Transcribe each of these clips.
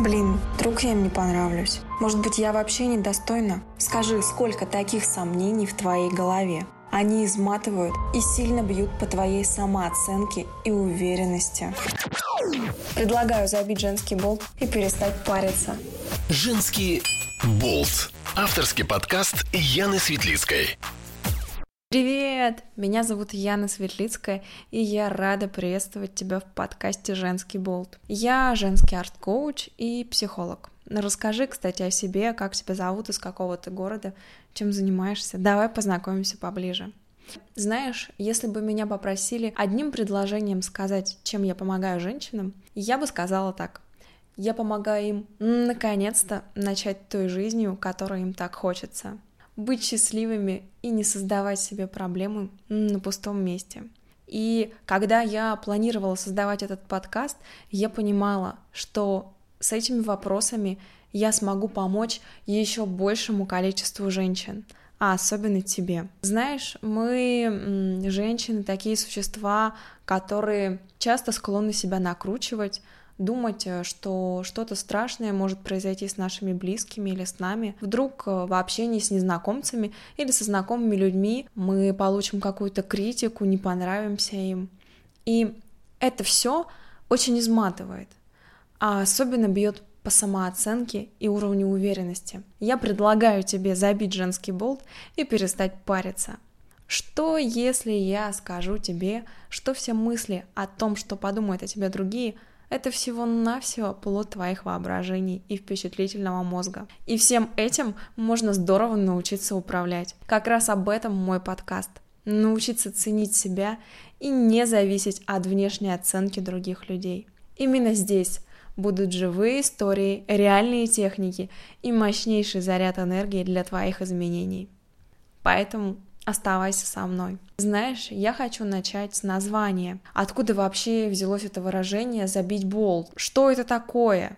Блин, вдруг я им не понравлюсь. Может быть, я вообще недостойна? Скажи, сколько таких сомнений в твоей голове? Они изматывают и сильно бьют по твоей самооценке и уверенности. Предлагаю забить женский болт и перестать париться. Женский болт. Авторский подкаст Яны Светлицкой. Привет! Меня зовут Яна Светлицкая, и я рада приветствовать тебя в подкасте «Женский болт». Я женский арт-коуч и психолог. Расскажи, кстати, о себе, как тебя зовут, из какого ты города, чем занимаешься. Давай познакомимся поближе. Знаешь, если бы меня попросили одним предложением сказать, чем я помогаю женщинам, я бы сказала так. Я помогаю им наконец-то начать той жизнью, которой им так хочется — быть счастливыми и не создавать себе проблемы на пустом месте. И когда я планировала создавать этот подкаст, я понимала, что с этими вопросами я смогу помочь еще большему количеству женщин, а особенно тебе. Знаешь, мы, женщины, такие существа, которые часто склонны себя накручивать, думать, э, что что-то страшное может произойти с нашими близкими или с нами. Вдруг э, в общении с незнакомцами или со знакомыми людьми мы получим какую-то критику, не понравимся им. И это все очень изматывает, а особенно бьет по самооценке и уровню уверенности. Я предлагаю тебе забить женский болт и перестать париться. Что, если я скажу тебе, что все мысли о том, что подумают о тебе другие – это всего-навсего плод твоих воображений и впечатлительного мозга. И всем этим можно здорово научиться управлять. Как раз об этом мой подкаст. Научиться ценить себя и не зависеть от внешней оценки других людей. Именно здесь будут живые истории, реальные техники и мощнейший заряд энергии для твоих изменений. Поэтому Оставайся со мной. Знаешь, я хочу начать с названия. Откуда вообще взялось это выражение «забить болт»? Что это такое?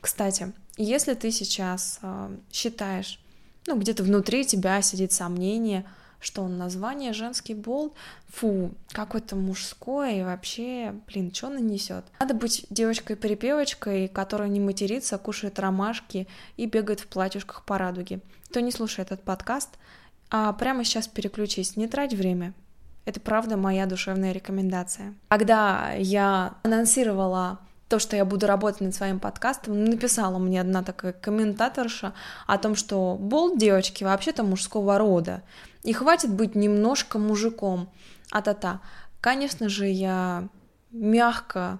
Кстати, если ты сейчас э, считаешь, ну, где-то внутри тебя сидит сомнение, что название женский болт, фу, какое-то мужское, и вообще, блин, что нанесет? Надо быть девочкой-перепевочкой, которая не матерится, кушает ромашки и бегает в платьюшках по радуге. Кто не слушает этот подкаст, а прямо сейчас переключись, не трать время. Это правда моя душевная рекомендация. Когда я анонсировала то, что я буду работать над своим подкастом, написала мне одна такая комментаторша о том, что болт девочки вообще-то мужского рода, и хватит быть немножко мужиком. А-та-та. Конечно же, я мягко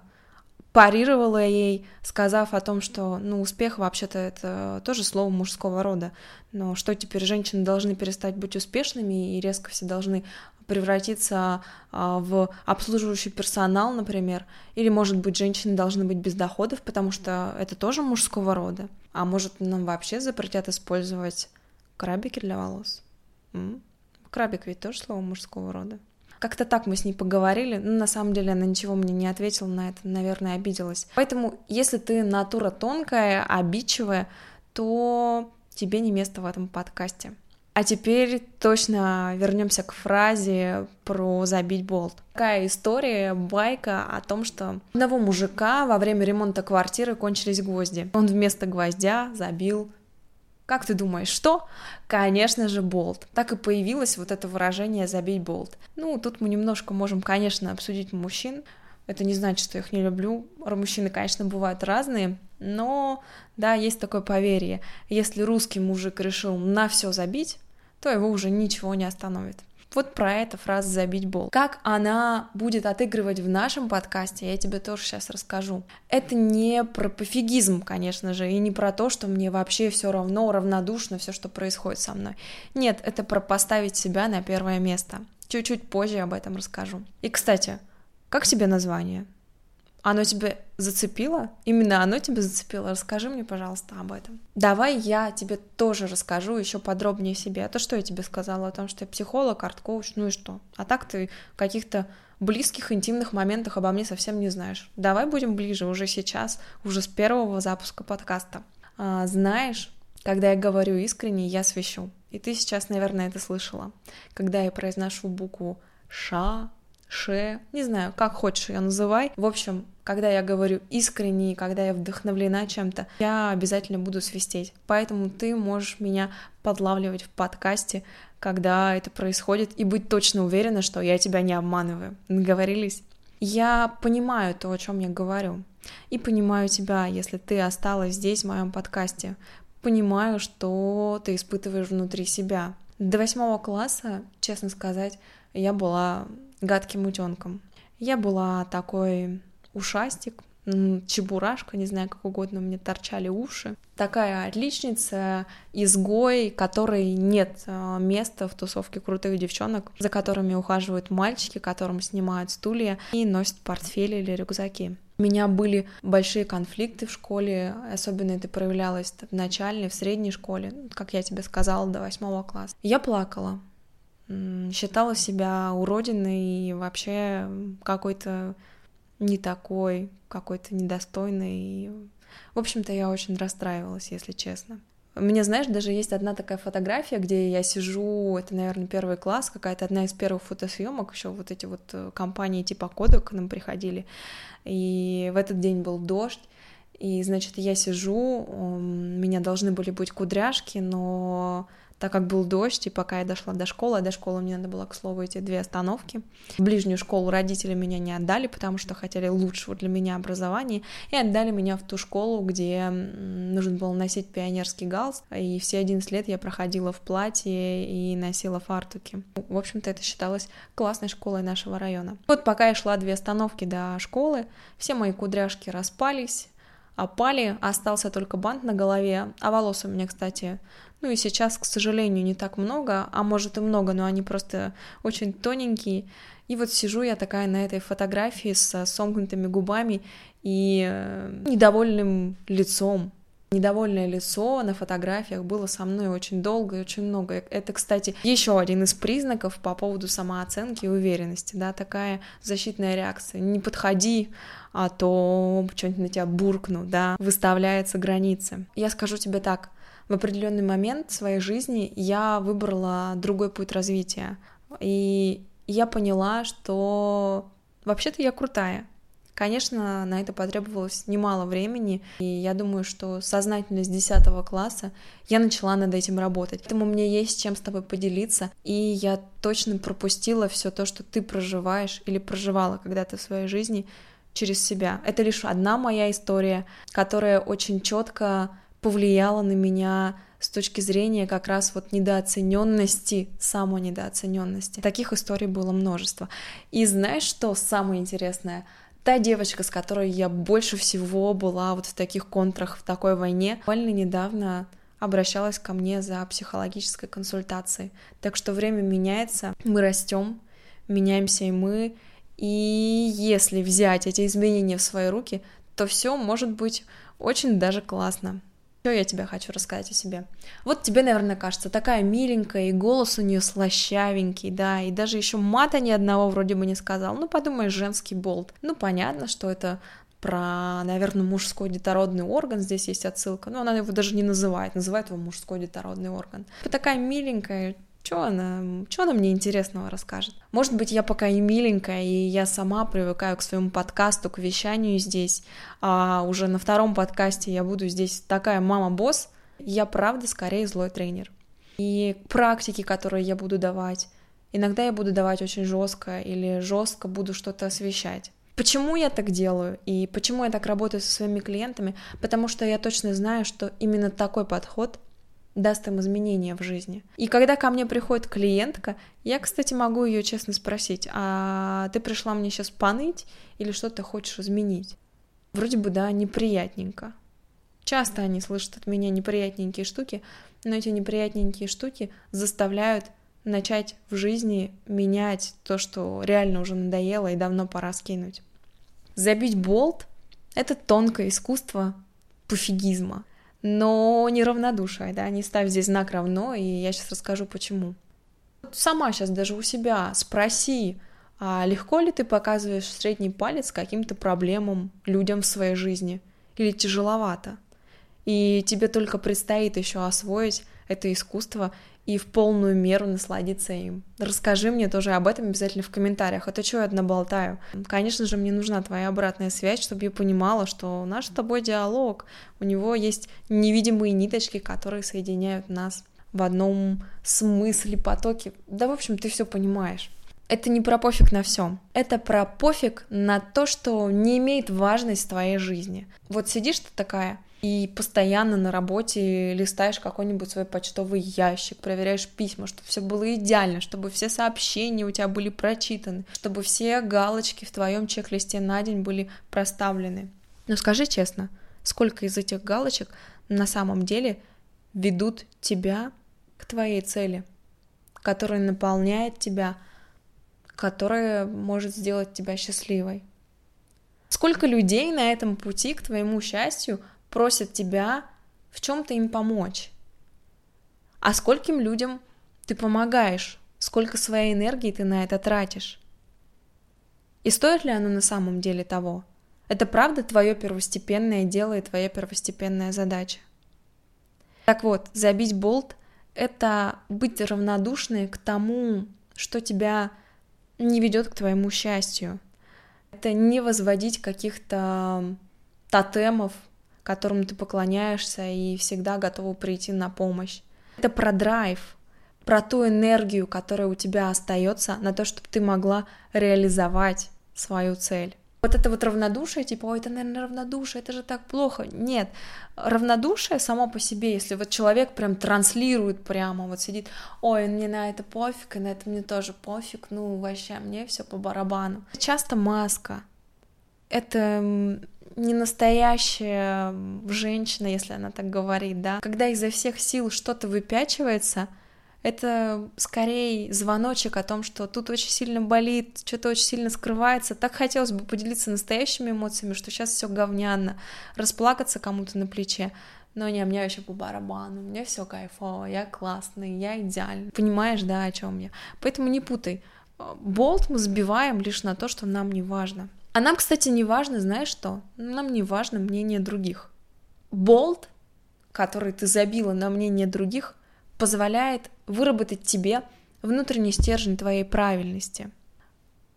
парировала ей, сказав о том, что, ну, успех вообще-то это тоже слово мужского рода, но что теперь женщины должны перестать быть успешными и резко все должны превратиться а, в обслуживающий персонал, например, или, может быть, женщины должны быть без доходов, потому что это тоже мужского рода, а может, нам вообще запретят использовать крабики для волос? М? Крабик ведь тоже слово мужского рода. Как-то так мы с ней поговорили, но на самом деле она ничего мне не ответила на это, наверное, обиделась. Поэтому, если ты натура тонкая, обидчивая, то тебе не место в этом подкасте. А теперь точно вернемся к фразе про забить болт. Такая история, байка о том, что одного мужика во время ремонта квартиры кончились гвозди. Он вместо гвоздя забил как ты думаешь, что? Конечно же, болт. Так и появилось вот это выражение «забить болт». Ну, тут мы немножко можем, конечно, обсудить мужчин. Это не значит, что я их не люблю. Мужчины, конечно, бывают разные, но, да, есть такое поверье. Если русский мужик решил на все забить, то его уже ничего не остановит. Вот про это фраза «забить бол». Как она будет отыгрывать в нашем подкасте, я тебе тоже сейчас расскажу. Это не про пофигизм, конечно же, и не про то, что мне вообще все равно, равнодушно все, что происходит со мной. Нет, это про поставить себя на первое место. Чуть-чуть позже об этом расскажу. И, кстати, как тебе название? Оно тебя зацепило? Именно оно тебя зацепило? Расскажи мне, пожалуйста, об этом. Давай я тебе тоже расскажу еще подробнее себе. А то, что я тебе сказала о том, что я психолог, арт-коуч, ну и что? А так ты каких-то близких, интимных моментах обо мне совсем не знаешь. Давай будем ближе уже сейчас, уже с первого запуска подкаста. А, знаешь, когда я говорю искренне, я свищу. И ты сейчас, наверное, это слышала. Когда я произношу букву «ша», ше, не знаю, как хочешь ее называй. В общем, когда я говорю искренне, когда я вдохновлена чем-то, я обязательно буду свистеть. Поэтому ты можешь меня подлавливать в подкасте, когда это происходит, и быть точно уверена, что я тебя не обманываю. Договорились? Я понимаю то, о чем я говорю. И понимаю тебя, если ты осталась здесь, в моем подкасте. Понимаю, что ты испытываешь внутри себя. До восьмого класса, честно сказать, я была гадким утенком. Я была такой ушастик, чебурашка, не знаю, как угодно, мне торчали уши. Такая отличница, изгой, которой нет а, места в тусовке крутых девчонок, за которыми ухаживают мальчики, которым снимают стулья и носят портфели или рюкзаки. У меня были большие конфликты в школе, особенно это проявлялось в начальной, в средней школе, как я тебе сказала, до восьмого класса. Я плакала, считала себя уродиной и вообще какой-то не такой, какой-то недостойный. В общем-то, я очень расстраивалась, если честно. У меня, знаешь, даже есть одна такая фотография, где я сижу, это, наверное, первый класс, какая-то одна из первых фотосъемок, еще вот эти вот э, компании типа Кодек к нам приходили, и в этот день был дождь, и, значит, я сижу, у меня должны были быть кудряшки, но так как был дождь, и пока я дошла до школы, а до школы мне надо было, к слову, эти две остановки. В ближнюю школу родители меня не отдали, потому что хотели лучшего для меня образования, и отдали меня в ту школу, где нужно было носить пионерский галс, и все 11 лет я проходила в платье и носила фартуки. В общем-то, это считалось классной школой нашего района. Вот пока я шла две остановки до школы, все мои кудряшки распались, опали, остался только бант на голове, а волос у меня, кстати, ну и сейчас, к сожалению, не так много, а может и много, но они просто очень тоненькие. И вот сижу я такая на этой фотографии с сомкнутыми губами и э, недовольным лицом. Недовольное лицо на фотографиях было со мной очень долго и очень много. Это, кстати, еще один из признаков по поводу самооценки и уверенности, да, такая защитная реакция. Не подходи, а то что-нибудь на тебя буркну, да, выставляется граница. Я скажу тебе так, в определенный момент своей жизни я выбрала другой путь развития. И я поняла, что вообще-то я крутая. Конечно, на это потребовалось немало времени, и я думаю, что сознательно с 10 класса я начала над этим работать. Поэтому мне есть чем с тобой поделиться, и я точно пропустила все то, что ты проживаешь или проживала когда-то в своей жизни через себя. Это лишь одна моя история, которая очень четко повлияло на меня с точки зрения как раз вот недооцененности, самонедооцененности. Таких историй было множество. И знаешь, что самое интересное? Та девочка, с которой я больше всего была вот в таких контрах, в такой войне, буквально недавно обращалась ко мне за психологической консультацией. Так что время меняется, мы растем, меняемся и мы. И если взять эти изменения в свои руки, то все может быть очень даже классно. Что я тебе хочу рассказать о себе? Вот тебе, наверное, кажется, такая миленькая, и голос у нее слащавенький, да, и даже еще мата ни одного вроде бы не сказал. Ну, подумай, женский болт. Ну, понятно, что это про, наверное, мужской детородный орган, здесь есть отсылка, но она его даже не называет, называет его мужской детородный орган. Такая миленькая, что она, что она мне интересного расскажет? Может быть, я пока и миленькая, и я сама привыкаю к своему подкасту, к вещанию здесь, а уже на втором подкасте я буду здесь такая мама-босс, я правда скорее злой тренер. И практики, которые я буду давать, иногда я буду давать очень жестко или жестко буду что-то освещать. Почему я так делаю и почему я так работаю со своими клиентами? Потому что я точно знаю, что именно такой подход даст им изменения в жизни. И когда ко мне приходит клиентка, я, кстати, могу ее честно спросить, а ты пришла мне сейчас поныть или что ты хочешь изменить? Вроде бы, да, неприятненько. Часто они слышат от меня неприятненькие штуки, но эти неприятненькие штуки заставляют начать в жизни менять то, что реально уже надоело и давно пора скинуть. Забить болт — это тонкое искусство пофигизма — но неравнодушие, да, не ставь здесь знак равно, и я сейчас расскажу почему. Сама сейчас даже у себя спроси, а легко ли ты показываешь средний палец каким-то проблемам людям в своей жизни? Или тяжеловато? И тебе только предстоит еще освоить это искусство и в полную меру насладиться им. Расскажи мне тоже об этом обязательно в комментариях, а то что я одна болтаю. Конечно же, мне нужна твоя обратная связь, чтобы я понимала, что наш с тобой диалог, у него есть невидимые ниточки, которые соединяют нас в одном смысле, потоке. Да, в общем, ты все понимаешь. Это не про пофиг на всем. Это про пофиг на то, что не имеет важность в твоей жизни. Вот сидишь ты такая, и постоянно на работе листаешь какой-нибудь свой почтовый ящик, проверяешь письма, чтобы все было идеально, чтобы все сообщения у тебя были прочитаны, чтобы все галочки в твоем чек-листе на день были проставлены. Но скажи честно, сколько из этих галочек на самом деле ведут тебя к твоей цели, которая наполняет тебя, которая может сделать тебя счастливой? Сколько людей на этом пути к твоему счастью просят тебя в чем-то им помочь. А скольким людям ты помогаешь, сколько своей энергии ты на это тратишь. И стоит ли оно на самом деле того? Это правда твое первостепенное дело и твоя первостепенная задача. Так вот, забить болт — это быть равнодушной к тому, что тебя не ведет к твоему счастью. Это не возводить каких-то тотемов которому ты поклоняешься и всегда готова прийти на помощь. Это про драйв, про ту энергию, которая у тебя остается на то, чтобы ты могла реализовать свою цель. Вот это вот равнодушие, типа, ой, это, наверное, равнодушие, это же так плохо. Нет, равнодушие само по себе, если вот человек прям транслирует прямо, вот сидит, ой, мне на это пофиг, и на это мне тоже пофиг, ну, вообще, мне все по барабану. Часто маска. Это не настоящая женщина, если она так говорит, да, когда изо всех сил что-то выпячивается, это скорее звоночек о том, что тут очень сильно болит, что-то очень сильно скрывается. Так хотелось бы поделиться настоящими эмоциями, что сейчас все говняно, расплакаться кому-то на плече. Но не, мне вообще по барабану, мне все кайфово, я классный, я идеальный. Понимаешь, да, о чем я? Поэтому не путай. Болт мы сбиваем лишь на то, что нам не важно. А нам, кстати, не важно, знаешь что? Нам не важно мнение других. Болт, который ты забила на мнение других, позволяет выработать тебе внутренний стержень твоей правильности.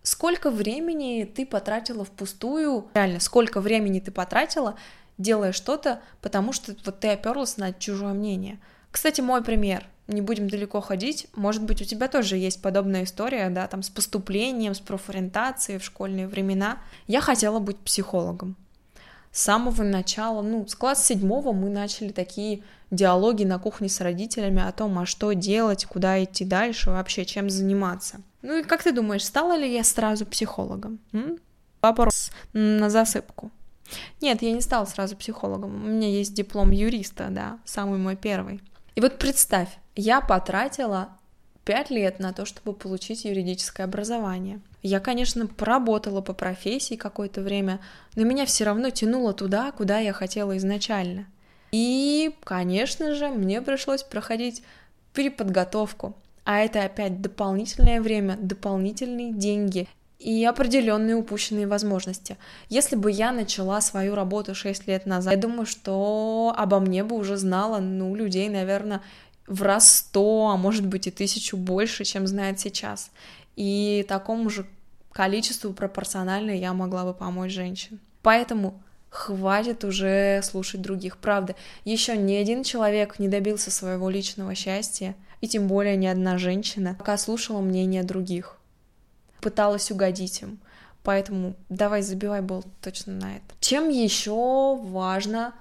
Сколько времени ты потратила впустую, реально, сколько времени ты потратила, делая что-то, потому что вот ты оперлась на чужое мнение. Кстати, мой пример – не будем далеко ходить, может быть, у тебя тоже есть подобная история, да, там, с поступлением, с профориентацией в школьные времена. Я хотела быть психологом. С самого начала, ну, с класса седьмого мы начали такие диалоги на кухне с родителями о том, а что делать, куда идти дальше, вообще чем заниматься. Ну и как ты думаешь, стала ли я сразу психологом? М? Вопрос на засыпку. Нет, я не стала сразу психологом. У меня есть диплом юриста, да, самый мой первый. И вот представь, я потратила пять лет на то, чтобы получить юридическое образование. Я, конечно, поработала по профессии какое-то время, но меня все равно тянуло туда, куда я хотела изначально. И, конечно же, мне пришлось проходить переподготовку. А это опять дополнительное время, дополнительные деньги и определенные упущенные возможности. Если бы я начала свою работу 6 лет назад, я думаю, что обо мне бы уже знало, ну, людей, наверное, в раз сто, а может быть и тысячу больше, чем знает сейчас. И такому же количеству пропорционально я могла бы помочь женщин. Поэтому хватит уже слушать других. Правда, еще ни один человек не добился своего личного счастья, и тем более ни одна женщина, пока слушала мнение других пыталась угодить им. Поэтому давай забивай болт точно на это. Чем еще важно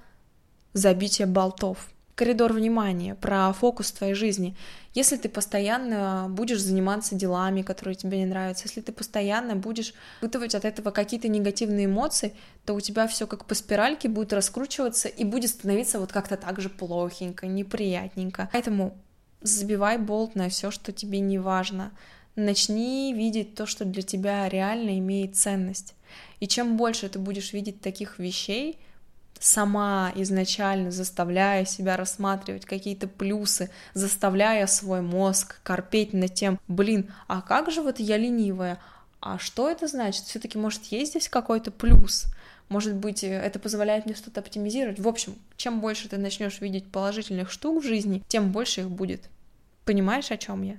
забитие болтов? Коридор внимания, про фокус твоей жизни. Если ты постоянно будешь заниматься делами, которые тебе не нравятся, если ты постоянно будешь испытывать от этого какие-то негативные эмоции, то у тебя все как по спиральке будет раскручиваться и будет становиться вот как-то так же плохенько, неприятненько. Поэтому забивай болт на все, что тебе не важно. Начни видеть то, что для тебя реально имеет ценность. И чем больше ты будешь видеть таких вещей, сама изначально заставляя себя рассматривать какие-то плюсы, заставляя свой мозг корпеть над тем, блин, а как же вот я ленивая, а что это значит? Все-таки, может, есть здесь какой-то плюс? Может быть, это позволяет мне что-то оптимизировать. В общем, чем больше ты начнешь видеть положительных штук в жизни, тем больше их будет. Понимаешь, о чем я?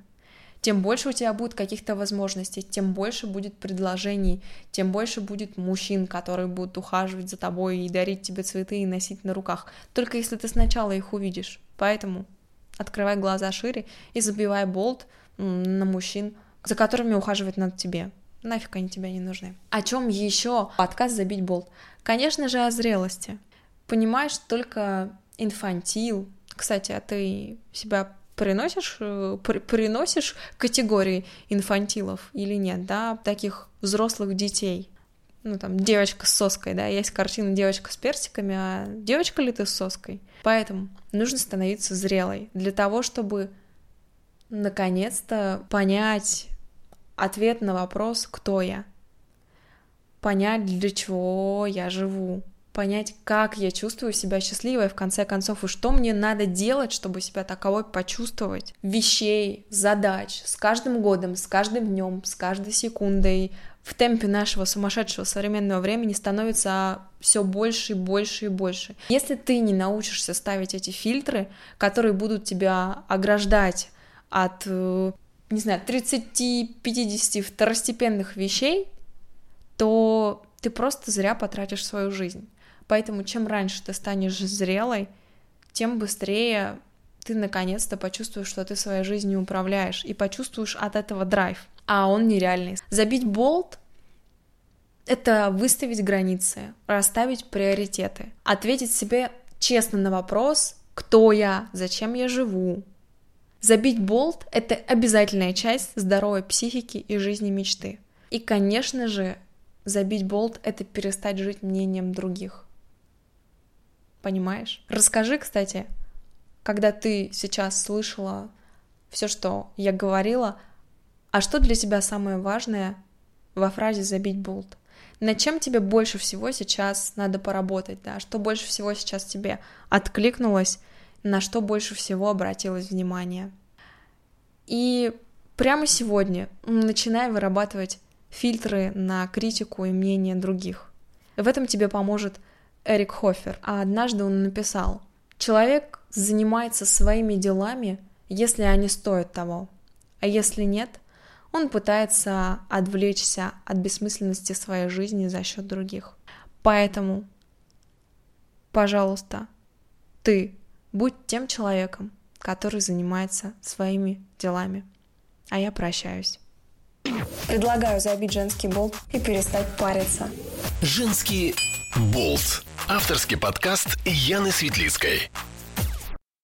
Тем больше у тебя будет каких-то возможностей, тем больше будет предложений, тем больше будет мужчин, которые будут ухаживать за тобой и дарить тебе цветы и носить на руках. Только если ты сначала их увидишь. Поэтому открывай глаза шире и забивай болт на мужчин, за которыми ухаживать надо тебе. Нафиг они тебе не нужны. О чем еще подкаст забить болт? Конечно же, о зрелости. Понимаешь, только инфантил. Кстати, а ты себя приносишь, э, при, приносишь категории инфантилов или нет, да, таких взрослых детей. Ну, там, девочка с соской, да, есть картина девочка с персиками, а девочка ли ты с соской? Поэтому нужно становиться зрелой для того, чтобы наконец-то понять ответ на вопрос, кто я, понять, для чего я живу, понять, как я чувствую себя счастливой, в конце концов, и что мне надо делать, чтобы себя таковой почувствовать. Вещей, задач с каждым годом, с каждым днем, с каждой секундой в темпе нашего сумасшедшего современного времени становится все больше и больше и больше. Если ты не научишься ставить эти фильтры, которые будут тебя ограждать от, э, не знаю, 30-50 второстепенных вещей, то ты просто зря потратишь свою жизнь. Поэтому чем раньше ты станешь зрелой, тем быстрее ты наконец-то почувствуешь, что ты своей жизнью управляешь, и почувствуешь от этого драйв. А он нереальный. Забить болт — это выставить границы, расставить приоритеты, ответить себе честно на вопрос, кто я, зачем я живу. Забить болт — это обязательная часть здоровой психики и жизни мечты. И, конечно же, забить болт — это перестать жить мнением других понимаешь? Расскажи, кстати, когда ты сейчас слышала все, что я говорила, а что для тебя самое важное во фразе «забить болт»? Над чем тебе больше всего сейчас надо поработать, да? Что больше всего сейчас тебе откликнулось, на что больше всего обратилось внимание? И прямо сегодня начинай вырабатывать фильтры на критику и мнение других. В этом тебе поможет Эрик Хофер, а однажды он написал, «Человек занимается своими делами, если они стоят того, а если нет, он пытается отвлечься от бессмысленности своей жизни за счет других. Поэтому, пожалуйста, ты будь тем человеком, который занимается своими делами. А я прощаюсь. Предлагаю забить женский болт и перестать париться. Женский болт. Авторский подкаст Яны Светлицкой.